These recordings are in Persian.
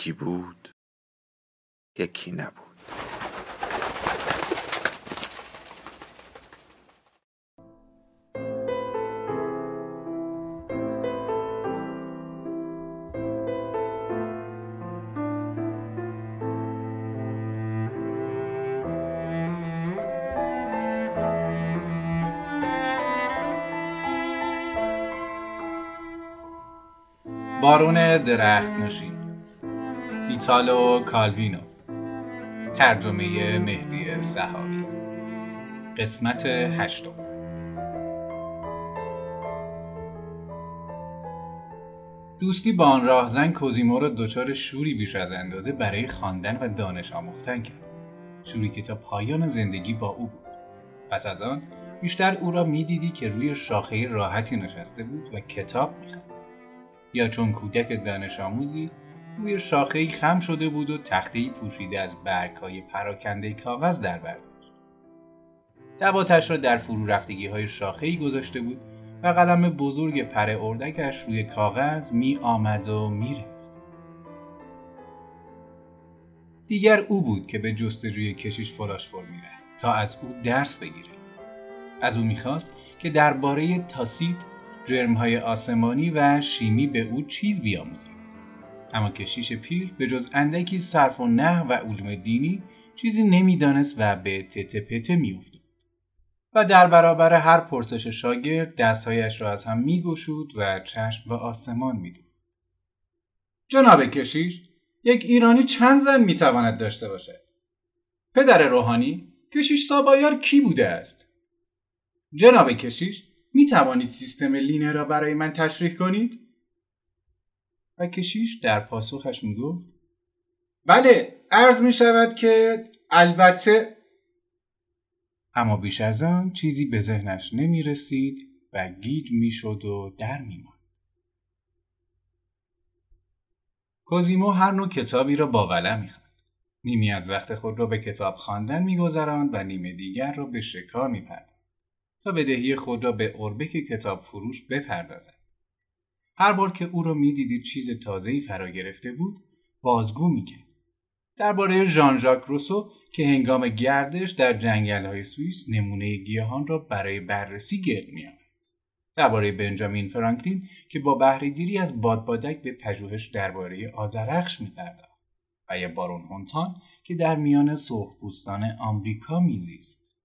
یکی بود یکی نبود. بارون درخت نشین. ایتالو کالوینو. ترجمه مهدی سهاوی قسمت هشتم. دوستی با آن راهزن کوزیمو را دچار شوری بیش از اندازه برای خواندن و دانش آموختن کرد. شوری که تا پایان زندگی با او بود. پس از آن بیشتر او را می‌دیدی که روی شاخه راحتی نشسته بود و کتاب می‌خواند. یا چون کودک دانش آموزی روی شاخهای خم شده بود و تختهای پوشیده از برگهای پراکنده کاغذ در برداشت. دواتش را در فرو رفتگی های شاخهای گذاشته بود و قلم بزرگ پر اردکش روی کاغذ می آمد و می رفت. دیگر او بود که به جستجوی کشیش فلاشفور رفت تا از او درس بگیره. از او می‌خواست که درباره تاسیت جرمهای آسمانی و شیمی به او چیز بیاموزد. اما کشیش پیر به جز اندکی صرف و نه و علوم دینی چیزی نمی‌دانست و به تته پته میافتاد. و در برابر هر پرسش شاگرد دستهایش را از هم میگشود و چشم به آسمان میدود جناب کشیش یک ایرانی چند زن می‌تواند داشته باشد؟ پدر روحانی کشیش سابایار کی بوده است؟ جناب کشیش می توانید سیستم لینه را برای من تشریح کنید؟ و کشیش در پاسخش می گفت بله عرض می شود که البته اما بیش از آن چیزی به ذهنش نمی رسید و گیج می شد و در می ماند. کوزیمو هر نوع کتابی را با ولع می خواند. نیمی از وقت خود را به کتاب خواندن میگذراند و نیمه دیگر را به شکار می تا بدهی خود را به اربک کتاب فروش بپردازد. هر بار که او را می‌دیدید چیز تازه‌ای فرا گرفته بود بازگو می‌کرد. درباره ژان ژاک روسو که هنگام گردش در جنگل‌های سوئیس نمونه گیاهان را برای بررسی گرد میآورد درباره بنجامین فرانکلین که با بهرهگیری از بادبادک به پژوهش درباره آزرخش میپرداخت و یا بارون هونتان که در میان سرخپوستان آمریکا میزیست.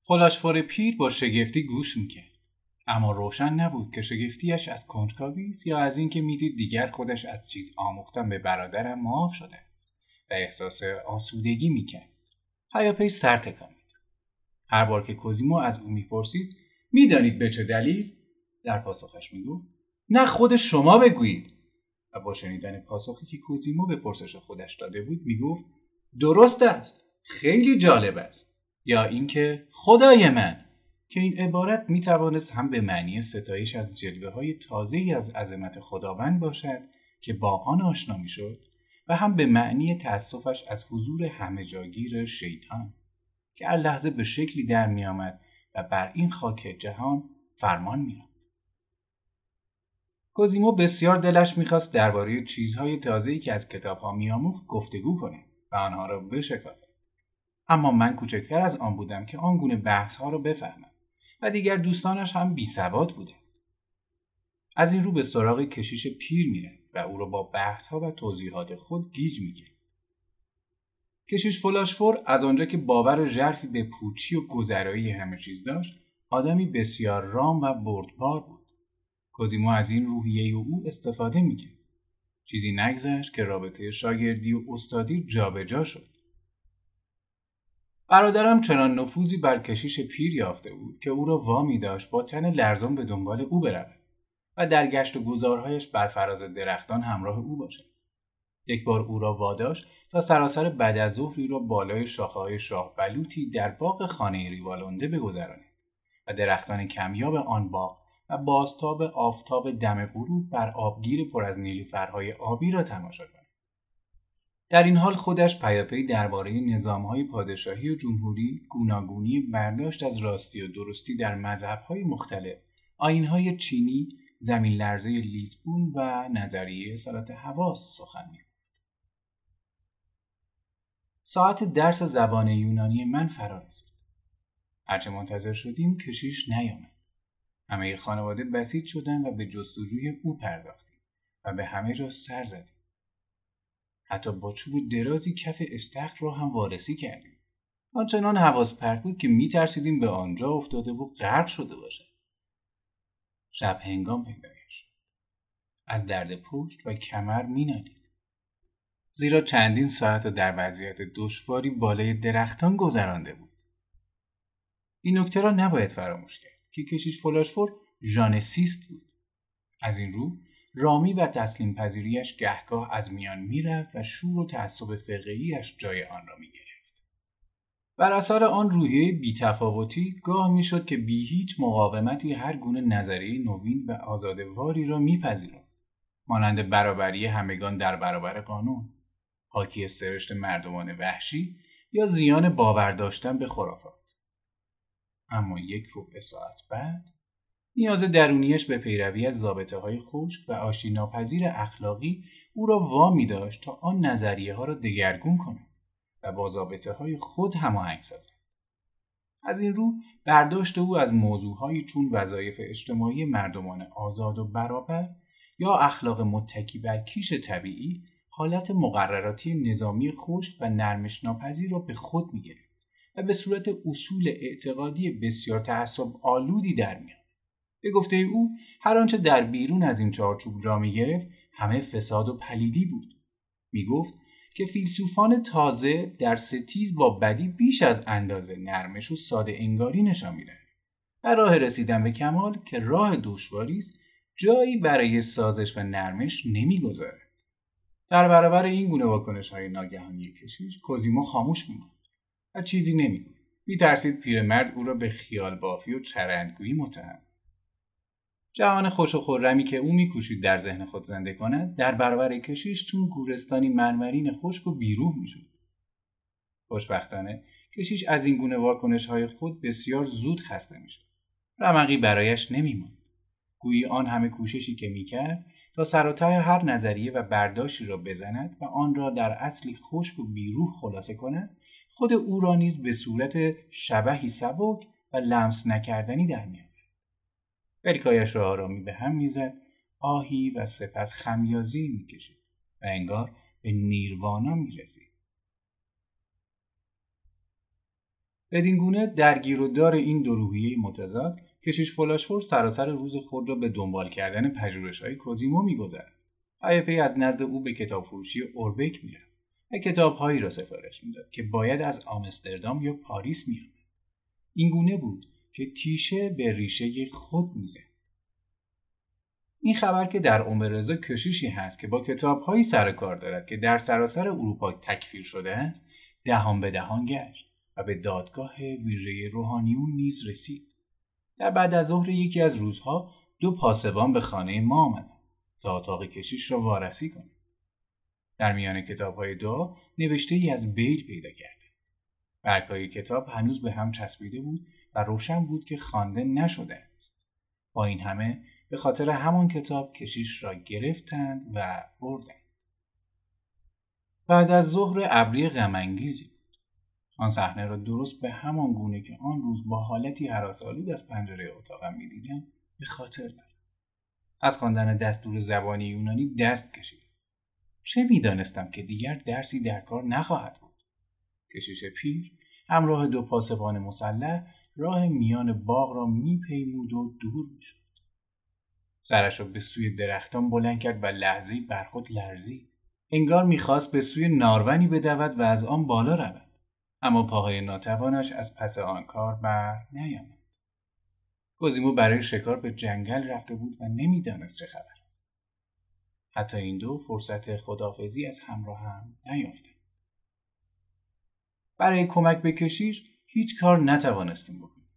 فلاشفور پیر با شگفتی گوش می‌کرد. اما روشن نبود که شگفتیش از کنجکاوی است یا از اینکه می‌دید دیگر خودش از چیز آموختن به برادرم معاف شده است و احساس آسودگی می‌کرد. پیاپی سر تکانید هر بار که کوزیمو از او می‌پرسید می‌دانید به چه دلیل؟ در پاسخش می‌گفت نه خود شما بگویید. و با شنیدن پاسخی که کوزیمو به پرسش خودش داده بود می‌گفت درست است. خیلی جالب است. یا اینکه خدای من که این عبارت می توانست هم به معنی ستایش از جلوه های تازه از عظمت خداوند باشد که با آن آشنا می شد و هم به معنی تأسفش از حضور همه جاگیر شیطان که هر لحظه به شکلی در می آمد و بر این خاک جهان فرمان می آمد. کوزیمو بسیار دلش می‌خواست درباره چیزهای تازه‌ای که از کتابها میآموخت گفتگو کنه و آنها را بشکافد اما من کوچکتر از آن بودم که آن گونه بحثها را بفهمم و دیگر دوستانش هم بی سواد بودند. از این رو به سراغ کشیش پیر میره و او را با بحث ها و توضیحات خود گیج میگه. کشیش فلاشفور از آنجا که باور ژرفی به پوچی و گذرایی همه چیز داشت آدمی بسیار رام و بردبار بود کوزیمو از این روحیه او استفاده می‌کرد چیزی نگذشت که رابطه شاگردی و استادی جابجا جا شد برادرم چنان نفوذی بر کشیش پیر یافته بود که او را وامی داشت با تن لرزان به دنبال او برود و در گشت و گذارهایش بر فراز درختان همراه او باشد. یک بار او را واداشت تا سراسر بعد از ظهری را بالای شاخه های شاه بلوطی در باغ خانه ریوالونده بگذرانید و درختان کمیاب آن باغ و بازتاب آفتاب دم غروب بر آبگیر پر از نیلوفرهای آبی را تماشا کند. در این حال خودش پیاپی درباره نظامهای پادشاهی و جمهوری گوناگونی برداشت از راستی و درستی در مذهبهای مختلف. آینهای چینی زمین لرزه لیزبون و نظریه سلات حواس سخن ساعت درس زبان یونانی من فرا رسید هرچه منتظر شدیم کشیش نیامد. همه خانواده بسیج شدن و به جستجوی او پرداختیم و به همه جا سر زدیم. حتی با چوب درازی کف استخر را هم وارسی کردیم. آنچنان حواس پرت بود که میترسیدیم به آنجا افتاده و غرق شده باشد. شب هنگام پیدایش از درد پشت و کمر مینالید. زیرا چندین ساعت در وضعیت دشواری بالای درختان گذرانده بود. این نکته را نباید فراموش کرد که کشیش فلاشفور ژانسیست بود. از این رو رامی و تسلیم پذیریش گهگاه از میان می‌رفت و شور و تعصب فرقه‌ایش جای آن را می‌گرفت. بر اثر آن روحیه بیتفاوتی گاه می‌شد که بی هیچ مقاومتی هر گونه نظریه نوین و آزادواری را میپذیرد مانند برابری همگان در برابر قانون حاکی سرشت مردمان وحشی یا زیان باور داشتن به خرافات اما یک ربع ساعت بعد نیاز درونیش به پیروی از ضابطه های خشک و آشتی ناپذیر اخلاقی او را وامی داشت تا آن نظریه ها را دگرگون کند و با ضابطه های خود هماهنگ سازد. از این رو برداشت او از موضوعهایی چون وظایف اجتماعی مردمان آزاد و برابر یا اخلاق متکی بر کیش طبیعی حالت مقرراتی نظامی خشک و نرمش ناپذیر را به خود می‌گرفت و به صورت اصول اعتقادی بسیار تعصب آلودی در میاد. به گفته او هر آنچه در بیرون از این چارچوب را می گرفت همه فساد و پلیدی بود. می گفت که فیلسوفان تازه در ستیز با بدی بیش از اندازه نرمش و ساده انگاری نشان می‌دهند. و راه رسیدن به کمال که راه دشواری است جایی برای سازش و نرمش نمی‌گذارد. در برابر این گونه واکنش های ناگهانی کشیش کوزیمو خاموش میماند و چیزی نمی‌گفت میترسید پیرمرد او را به خیال بافی و چرندگویی متهم جهان خوش و خورمی که او میکوشید در ذهن خود زنده کند در برابر کشیش چون گورستانی مرمرین خشک و بیروح می‌شد. خوشبختانه کشیش از این گونه واکنش های خود بسیار زود خسته می‌شد. رمقی برایش نمیماند. گویی آن همه کوششی که می‌کرد تا سراتای هر نظریه و برداشتی را بزند و آن را در اصلی خشک و بیروح خلاصه کند خود او را نیز به صورت شبهی سبک و لمس نکردنی در میاد پلکایش را آرامی به هم می‌زد آهی و سپس خمیازی می‌کشید و انگار به نیروانا می‌رسید. بدین گونه درگیر و دار این دروهیه متضاد کشیش فلاشفور سراسر روز خود را به دنبال کردن پژوهش های کوزیمو میگذرد. پی از نزد او به کتاب فروشی اوربک می‌رفت و کتابهایی را سفارش می‌داد که باید از آمستردام یا پاریس میآمد. این گونه بود که تیشه به ریشه خود می‌زد. این خبر که در عمر رضا کشیشی هست که با کتابهایی سر کار دارد که در سراسر اروپا تکفیر شده است دهان به دهان گشت و به دادگاه ویژه روحانیون نیز رسید. در بعد از ظهر یکی از روزها دو پاسبان به خانه ما آمدند تا اتاق کشیش را وارسی کنند. در میان کتاب های دو نوشته ای از بیل پیدا کردند برگهای کتاب هنوز به هم چسبیده بود و روشن بود که خوانده نشده است. با این همه به خاطر همان کتاب کشیش را گرفتند و بردند. بعد از ظهر ابری غمانگیزی بود. آن صحنه را درست به همان گونه که آن روز با حالتی حراسآلود از پنجره اتاقم می‌دیدم به خاطر دارم. از خواندن دستور زبانی یونانی دست کشیدم. چه می‌دانستم که دیگر درسی در کار نخواهد بود؟ کشیش پیر همراه دو پاسبان مسلح راه میان باغ را میپیمود و دور می‌شد سرش را به سوی درختان بلند کرد و لحظه بر خود لرزید انگار می‌خواست به سوی نارونی بدود و از آن بالا رود اما پاهای ناتوانش از پس آن کار بر نیامد کوزیمو برای شکار به جنگل رفته بود و نمی‌دانست چه خبر است. حتی این دو فرصت خدافزی از همراه هم نیافتند. برای کمک به کشیش هیچ کار نتوانستیم بکنیم.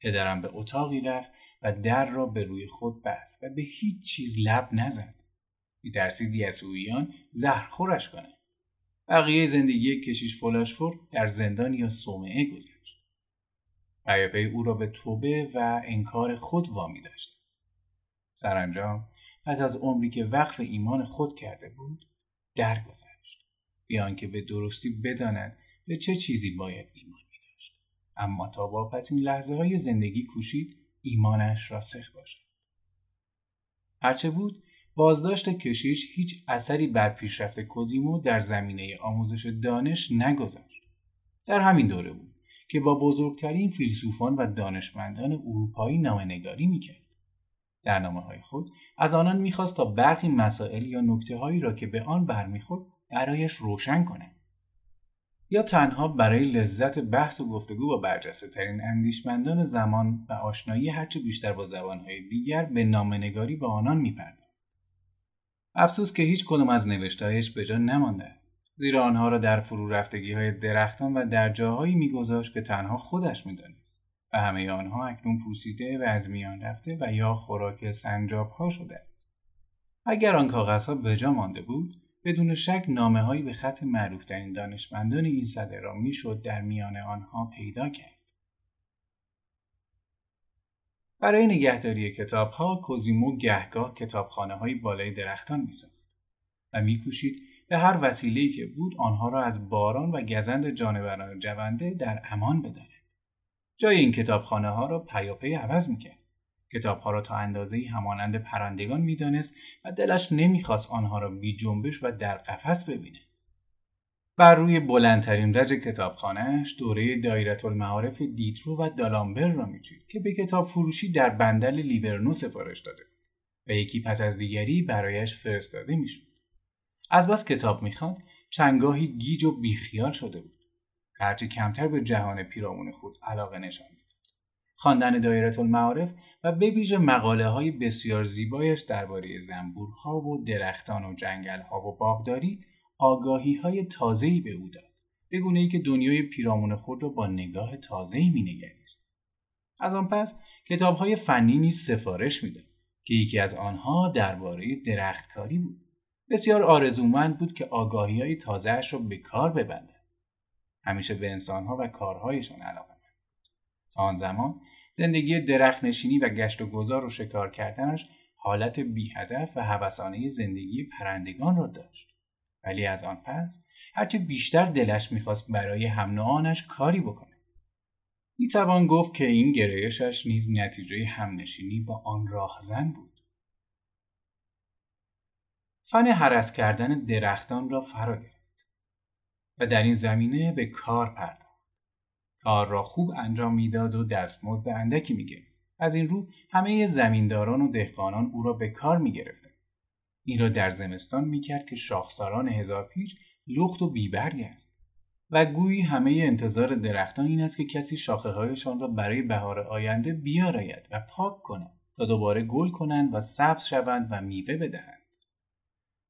پدرم به اتاقی رفت و در را به روی خود بست و به هیچ چیز لب نزد. میترسید یسوعیان زهر خورش کنند. بقیه زندگی کشیش فلاشفور در زندان یا صومعه گذشت. پیاپی او را به توبه و انکار خود وامی داشت. سرانجام پس از عمری که وقف ایمان خود کرده بود درگذشت بیان که به درستی بداند به چه چیزی باید ایمان. اما تا با پس این لحظه های زندگی کوشید ایمانش راسخ باشد. هرچه بود بازداشت کشیش هیچ اثری بر پیشرفت کوزیمو در زمینه آموزش دانش نگذاشت. در همین دوره بود که با بزرگترین فیلسوفان و دانشمندان اروپایی نامنگاری می‌کرد. در نامه های خود از آنان می‌خواست تا برخی مسائل یا نکته هایی را که به آن برمیخورد برایش روشن کنند. یا تنها برای لذت بحث و گفتگو با برجسته ترین اندیشمندان زمان و آشنایی هرچه بیشتر با زبانهای دیگر به نامنگاری با آنان میپرد. افسوس که هیچ کدام از نوشتهایش به جا نمانده است زیرا آنها را در فرو رفتگی های درختان و در جاهایی میگذاشت که تنها خودش می‌دانست و همه آنها اکنون پوسیده و از میان رفته و یا خوراک سنجاب ها شده است اگر آن کاغذها به جا مانده بود بدون شک نامه هایی به خط معروفترین دانشمندان این صده را می‌شد در میان آنها پیدا کرد برای نگهداری کتاب ها کوزیمو گهگاه کتابخانه های بالای درختان می ساخت و میکوشید به هر وسیله‌ای که بود آنها را از باران و گزند جانوران جونده در امان بدارد. جای این کتابخانه ها را پیاپی عوض می‌کرد. کتاب ها را تا اندازه همانند پرندگان می‌دانست و دلش نمی‌خواست آنها را بی جنبش و در قفس ببینه. بر روی بلندترین رج کتابخانهاش دوره دایرت المعارف دیترو و دالامبر را میچید که به کتاب فروشی در بندل لیورنو سفارش داده و یکی پس از دیگری برایش فرستاده می‌شد از بس کتاب می‌خواند چنگاهی گیج و بیخیال شده بود هرچه کمتر به جهان پیرامون خود علاقه نشان خواندن دایره المعارف و به ویژه مقاله های بسیار زیبایش درباره زنبورها و درختان و جنگلها و باغداری آگاهی های تازه‌ای به او داد به گونه ای که دنیای پیرامون خود را با نگاه تازه‌ای مینگریست. از آن پس کتاب های فنی نیز سفارش می‌داد که یکی از آنها درباره درختکاری بود. بسیار آرزومند بود که آگاهی های را به کار ببندد. همیشه به انسانها و کارهایشان علاقه آن زمان زندگی درختنشینی و گشت و گذار و شکار کردنش حالت بیهدف و هوسانه زندگی پرندگان را داشت. ولی از آن پس هرچه بیشتر دلش می‌خواست برای هم کاری بکنه. می‌توان گفت که این گرایشش نیز نتیجه همنشینی با آن راهزن بود. فن حرس کردن درختان را فرا گرفت و در این زمینه به کار پرداخت. کار را خوب انجام می‌داد و دستمزد اندکی می‌گرفت. از این رو همه زمینداران و دهقانان او را به کار می‌گرفتند این را در زمستان می‌کرد که شاخساران هزار پیچ لخت و بیبرگی است. و گویی همه انتظار درختان این است که کسی شاخه هایشان را برای بهار آینده بیاراید و پاک کند تا دوباره گل کنند و سبز شوند و میوه بدهند.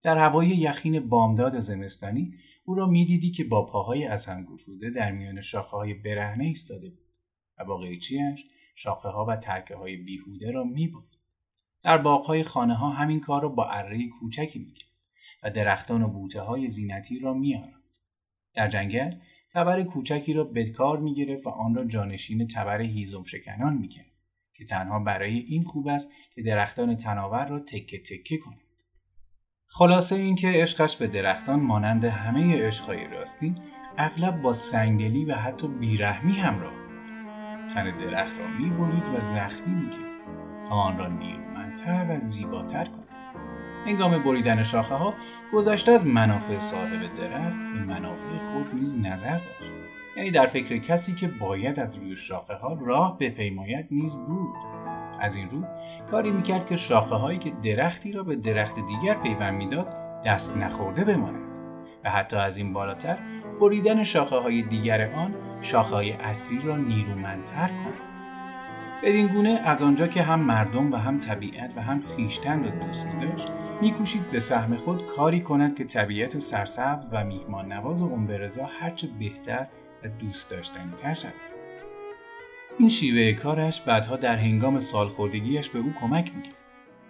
در هوای یخین بامداد زمستانی او را می‌دیدی که با پاهای از هم گشوده در میان شاخه های برهنه ایستاده بود و با قیچیش شاخه ها و ترکه های بیهوده را میبود در باغهای خانه ها همین کار را با اره کوچکی می‌کرد و درختان و بوته های زینتی را میآراست. در جنگل تبر کوچکی را به کار می‌گرفت و آن را جانشین تبر هیزم شکنان می‌کرد که تنها برای این خوب است که درختان تناور را تکه تکه کند. خلاصه اینکه عشقش به درختان مانند همه عشقهای راستین اغلب با سنگدلی و حتی بیرحمی همراه تن درخت را می‌برید و زخمی می‌کرد تا آن را نیرومندتر و زیباتر کند هنگام بریدن شاخه ها گذشته از منافع صاحب درخت به منافع خود نیز نظر داشت. یعنی در فکر کسی که باید از روی شاخه ها راه بپیماید نیز بود. از این رو کاری می‌کرد که شاخه هایی که درختی را به درخت دیگر پیوند می‌داد دست نخورده بماند و حتی از این بالاتر بریدن شاخه های دیگر آن شاخه های اصلی را نیرومندتر کند بدین گونه از آنجا که هم مردم و هم طبیعت و هم خیشتن را دوست می داشت میکوشید به سهم خود کاری کند که طبیعت سرسبز و میهمان نواز رضا هرچه بهتر و دوست داشتنی تر شود. این شیوه کارش بعدها در هنگام سالخوردگیش به او کمک می‌کرد.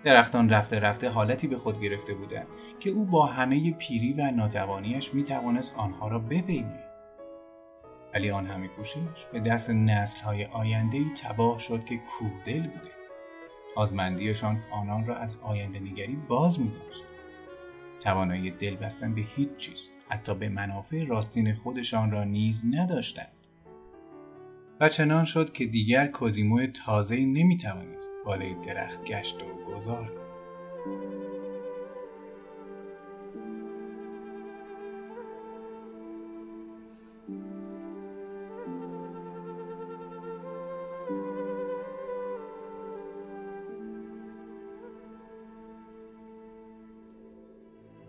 درختان رفته رفته حالتی به خود گرفته بودند که او با همه پیری و ناتوانیش می‌توانست آنها را بپیماید. ولی آن همه کوشش به دست نسلهای آینده تباه شد که کوردل بوده. آزمندیشان آنان را از آینده نگری باز می داشت. توانایی دل بستن به هیچ چیز حتی به منافع راستین خودشان را نیز نداشتند. و چنان شد که دیگر کوزیمو تازه نمی توانست بالای درخت گشت و گذار.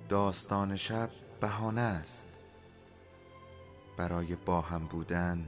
داستان شب بهانه است برای با هم بودن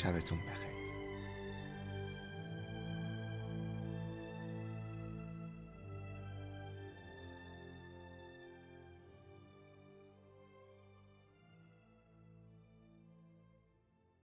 sabes tú un peje.